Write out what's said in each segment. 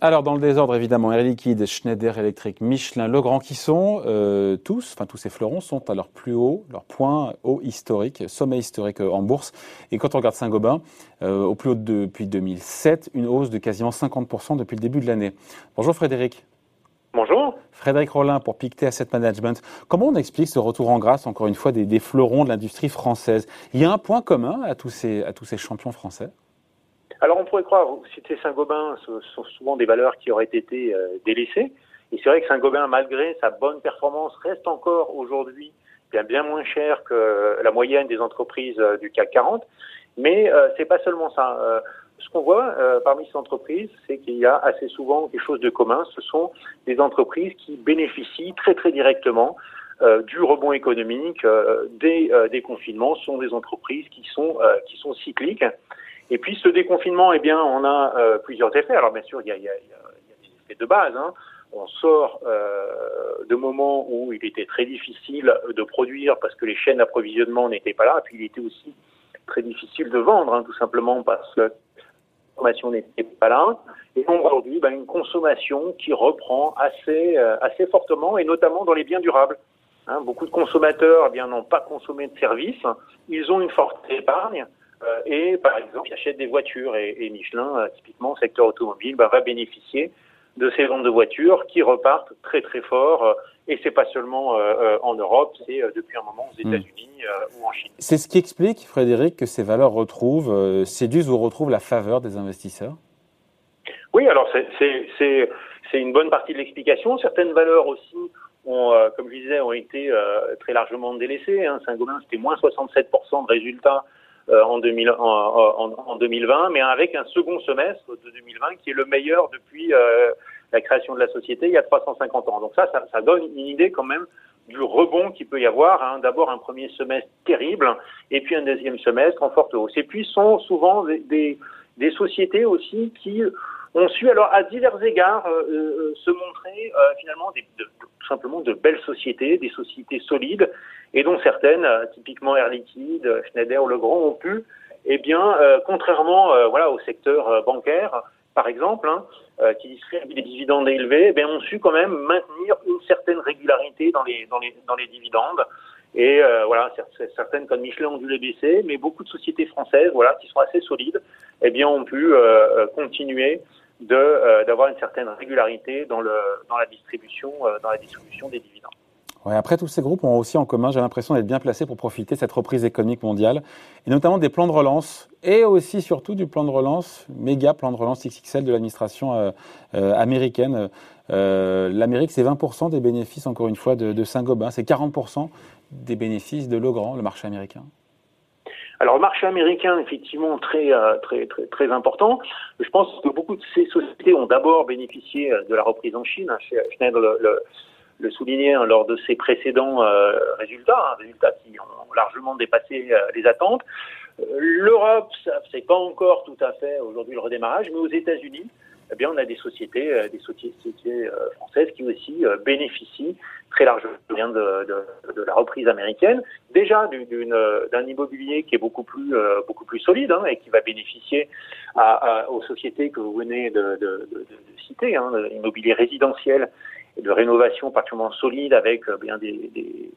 Alors, dans le désordre, évidemment, Air Liquide, Schneider Electric, Michelin, Legrand, qui sont euh, tous, enfin tous ces fleurons, sont à leur plus haut, leur point haut historique, sommet historique euh, en bourse. Et quand on regarde Saint-Gobain, euh, au plus haut depuis 2007, une hausse de quasiment 50% depuis le début de l'année. Bonjour Frédéric. Bonjour. Frédéric Rollin pour Pictet Asset Management. Comment on explique ce retour en grâce, encore une fois, des, des fleurons de l'industrie française? Il y a un point commun à tous ces, à tous ces champions français? Alors on pourrait croire, vous citez Saint-Gobain, ce sont souvent des valeurs qui auraient été euh, délaissées. Et c'est vrai que Saint-Gobain, malgré sa bonne performance, reste encore aujourd'hui bien, bien moins cher que la moyenne des entreprises euh, du CAC 40. Mais euh, c'est pas seulement ça. Euh, ce qu'on voit parmi ces entreprises, c'est qu'il y a assez souvent quelque chose de commun. Ce sont des entreprises qui bénéficient très très directement du rebond économique, des déconfinements. Ce sont des entreprises qui sont qui sont cycliques et puis ce déconfinement, eh bien, on a euh, plusieurs effets. Alors bien sûr, il y a, il y a, y a des effets de base. Hein. On sort euh, de moments où il était très difficile de produire parce que les chaînes d'approvisionnement n'étaient pas là. Puis il était aussi très difficile de vendre, hein, tout simplement parce que la consommation n'était pas là. Et aujourd'hui, ben, une consommation qui reprend assez, euh, assez fortement, et notamment dans les biens durables. Hein, beaucoup de consommateurs eh bien n'ont pas consommé de services. Ils ont une forte épargne. Euh, et par exemple, ils achètent des voitures et, Michelin, euh, typiquement, secteur automobile, bah, va bénéficier de ces ventes de voitures qui repartent très très fort. Euh, et c'est pas seulement en Europe, c'est depuis un moment aux hmm. États-Unis ou en Chine. C'est ce qui explique, Frédéric, que ces valeurs retrouvent, séduisent ou retrouvent la faveur des investisseurs? Oui, alors c'est une bonne partie de l'explication. Certaines valeurs aussi ont, comme je disais, ont été très largement délaissées. Hein. Saint-Gobain, c'était moins 67% de résultats en, 2000, en, en, 2020, mais avec un second semestre de 2020 qui est le meilleur depuis euh, la création de la société il y a 350 ans. Donc ça, ça, ça donne une idée quand même du rebond qu'il peut y avoir. Hein. D'abord un premier semestre terrible, et puis un deuxième semestre en forte hausse. Et puis sont souvent des, des, des sociétés aussi qui ont su alors à divers égards euh, euh se montrer euh, finalement de, tout simplement de belles sociétés, des sociétés solides, et dont certaines, typiquement Air Liquide, Schneider ou Legrand, ont pu, eh bien, contrairement voilà au secteur bancaire, par exemple, hein, qui distribue des dividendes élevés, eh ont su quand même maintenir une certaine régularité dans les dans les dans les dividendes. Et voilà, certaines comme Michelin ont dû les baisser, mais beaucoup de sociétés françaises, voilà, qui sont assez solides, eh bien, ont pu continuer de euh, d'avoir une certaine régularité dans le dans la distribution euh, dans la distribution des dividendes. Ouais, après, tous ces groupes ont aussi en commun, j'ai l'impression d'être bien placés pour profiter de cette reprise économique mondiale, et notamment des plans de relance, et aussi surtout du plan de relance, méga plan de relance XXL de l'administration euh, américaine. L'Amérique, c'est 20% des bénéfices, encore une fois, de, Saint-Gobain, c'est 40% des bénéfices de Legrand, le marché américain. Alors le marché américain, effectivement, très euh, très très très important. Je pense que beaucoup de ces sociétés ont d'abord bénéficié euh, de la reprise en Chine. Schneider le, le, le soulignait hein, lors de ses précédents euh, résultats, hein, résultats qui ont largement dépassé les attentes. L'Europe, c'est pas encore tout à fait aujourd'hui le redémarrage, mais aux États-Unis, eh bien, on a des sociétés, euh, des sociétés euh, françaises qui aussi euh, bénéficient très largement de, de, de la reprise américaine. Déjà d'un immobilier qui est beaucoup plus beaucoup plus solide hein, et qui va bénéficier à, à, aux sociétés que vous venez de, citer, hein, immobilier résidentiel et de rénovation particulièrement solide avec bien des, des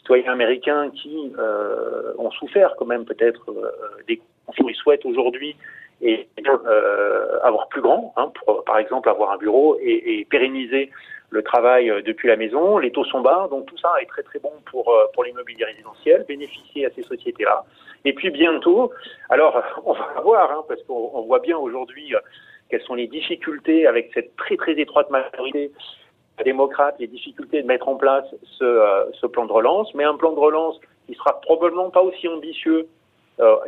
citoyens américains qui euh, ont souffert quand même peut-être euh, des. Ils souhaitent aujourd'hui et euh, avoir plus grand, hein, par exemple avoir un bureau et, pérenniser le travail euh, depuis la maison. Les taux sont bas, donc tout ça est très très bon pour euh, pour l'immobilier résidentiel, bénéficier à ces sociétés-là. Et puis bientôt, alors on va voir, hein, parce qu'on voit bien aujourd'hui quelles sont les difficultés avec cette très très étroite majorité démocrate, les difficultés de mettre en place ce, plan de relance, mais un plan de relance qui sera probablement pas aussi ambitieux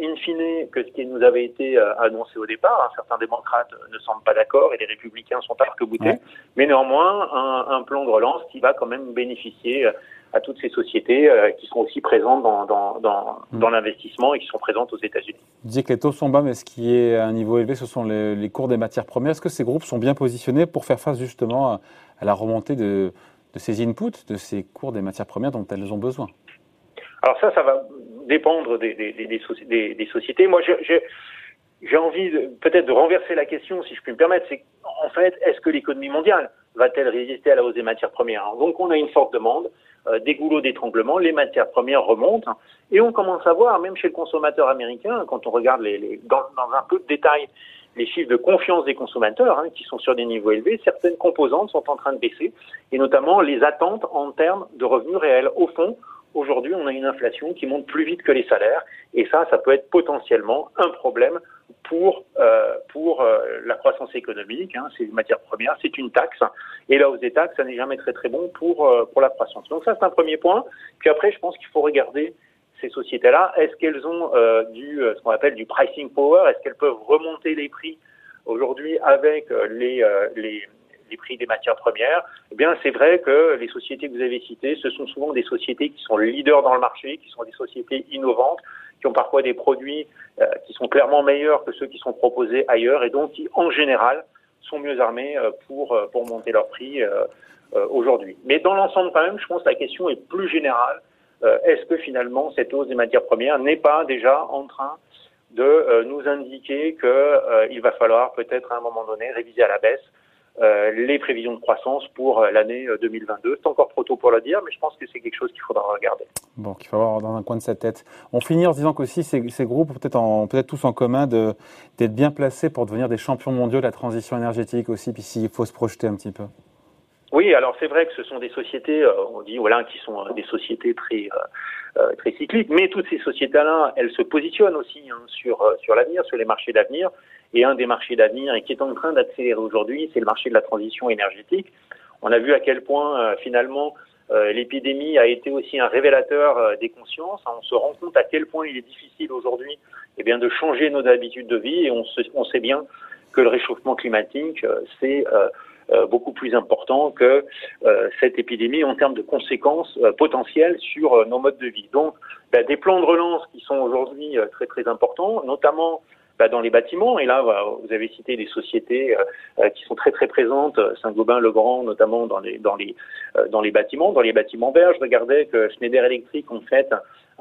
in fine, que ce qui nous avait été euh, annoncé au départ, hein, certains démocrates ne semblent pas d'accord et les républicains sont arc-boutés, mais néanmoins un, un, plan de relance qui va quand même bénéficier euh, à toutes ces sociétés qui sont aussi présentes dans, dans, dans, mm. dans l'investissement et qui sont présentes aux États-Unis. Vous disiez que les taux sont bas, mais ce qui est à un niveau élevé, ce sont les, les cours des matières premières. Est-ce que ces groupes sont bien positionnés pour faire face justement à la remontée de, de ces inputs, de ces cours des matières premières dont elles ont besoin? Alors ça, ça va dépendre des, sociétés. Moi, j'ai envie peut-être de renverser la question, si je puis me permettre, c'est en fait, est-ce que l'économie mondiale va-t-elle résister à la hausse des matières premières Donc on a une forte demande, euh, des goulots d'étranglement, les matières premières remontent, et on commence à voir, même chez le consommateur américain, quand on regarde dans, un peu de détail les chiffres de confiance des consommateurs, hein, qui sont sur des niveaux élevés, certaines composantes sont en train de baisser, et notamment les attentes en termes de revenus réels. Au fond, aujourd'hui, on a une inflation qui monte plus vite que les salaires, et ça, ça peut être potentiellement un problème pour euh, pour euh, la croissance économique. Hein, c'est une matière première, c'est une taxe, et hausse des taxes, ça n'est jamais très très bon pour euh, pour la croissance. Donc ça, c'est un premier point. Puis après, je pense qu'il faut regarder ces sociétés-là. Est-ce qu'elles ont euh, du ce qu'on appelle du pricing power? Est-ce qu'elles peuvent remonter les prix aujourd'hui avec les les les prix des matières premières, eh bien, c'est vrai que les sociétés que vous avez citées, ce sont souvent des sociétés qui sont leaders dans le marché, qui sont des sociétés innovantes, qui ont parfois des produits euh, qui sont clairement meilleurs que ceux qui sont proposés ailleurs et donc qui, en général, sont mieux armés euh, pour, euh, pour monter leurs prix aujourd'hui. Mais dans l'ensemble, quand même, je pense que la question est plus générale. Est-ce que finalement cette hausse des matières premières n'est pas déjà en train de nous indiquer qu'il va falloir peut-être à un moment donné réviser à la baisse euh, les prévisions de croissance pour euh, l'année 2022. Euh, c'est encore trop tôt pour le dire, mais je pense que c'est quelque chose qu'il faudra regarder. Bon, qu'il faut avoir dans un coin de sa tête. On finit en se disant qu'aussi ces, ces groupes peut-être peut tous en commun d'être bien placés pour devenir des champions mondiaux de la transition énergétique aussi, puis s'il faut se projeter un petit peu. Oui, alors c'est vrai que ce sont des sociétés, on dit voilà, qui sont des sociétés très très cycliques, mais toutes ces sociétés-là, elles se positionnent aussi hein, sur sur l'avenir, sur les marchés d'avenir. Et un des marchés d'avenir et qui est en train d'accélérer aujourd'hui, c'est le marché de la transition énergétique. On a vu à quel point euh, finalement euh, l'épidémie a été aussi un révélateur euh, des consciences. On se rend compte à quel point il est difficile aujourd'hui eh bien, de changer nos habitudes de vie et on, on sait bien que le réchauffement climatique, c'est beaucoup plus important que cette épidémie en termes de conséquences potentielles sur nos modes de vie. Donc, ben, des plans de relance qui sont aujourd'hui très très importants, notamment bah, dans les bâtiments. Et là, vous avez cité des sociétés euh, euh, qui sont très très présentes, Saint-Gobain, Legrand, notamment dans les dans les euh, dans les bâtiments, dans les bâtiments verts. Je regardais que Schneider Electric, en fait,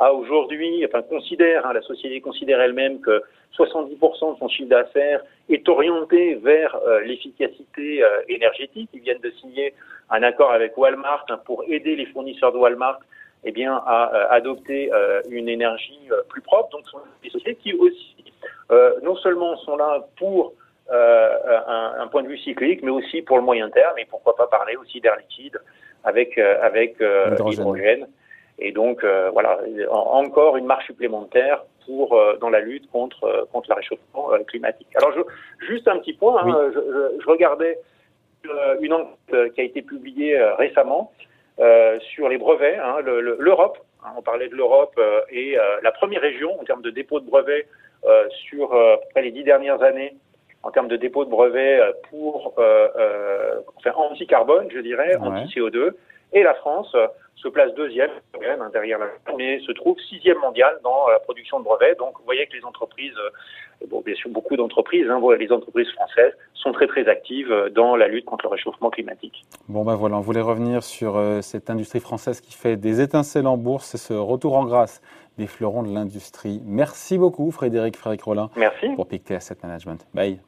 a aujourd'hui, enfin considère, hein, la société considère elle-même que 70% de son chiffre d'affaires est orienté vers l'efficacité énergétique. Ils viennent de signer un accord avec Walmart hein, pour aider les fournisseurs de Walmart eh bien, à adopter une énergie plus propre. Donc, ce sont des sociétés qui aussi euh, non seulement sont là pour euh, un, point de vue cyclique, mais aussi pour le moyen terme, et pourquoi pas parler aussi d'air liquide avec, euh, avec l'hydrogène. Et donc, voilà, encore une marche supplémentaire pour dans la lutte contre contre le réchauffement climatique. Alors, je, juste un petit point. Hein, je, je, regardais une enquête qui a été publiée récemment sur les brevets. Hein, L'Europe, hein, on parlait de l'Europe et la première région en termes de dépôt de brevets euh, sur euh, les dix dernières années en termes de dépôt de brevets euh, pour enfin, anti-carbone, je dirais, anti-CO2. Et la France se place deuxième derrière la mais se trouve sixième mondial dans la production de brevets. Donc, vous voyez que les entreprises, bon, bien sûr, beaucoup d'entreprises, hein, les entreprises françaises sont très très actives dans la lutte contre le réchauffement climatique. Bon ben voilà, on voulait revenir sur cette industrie française qui fait des étincelles en bourse, c'est ce retour en grâce des fleurons de l'industrie. Merci beaucoup Frédéric Frédéric Rollin. Merci. Pour Pictet Asset Management. Bye.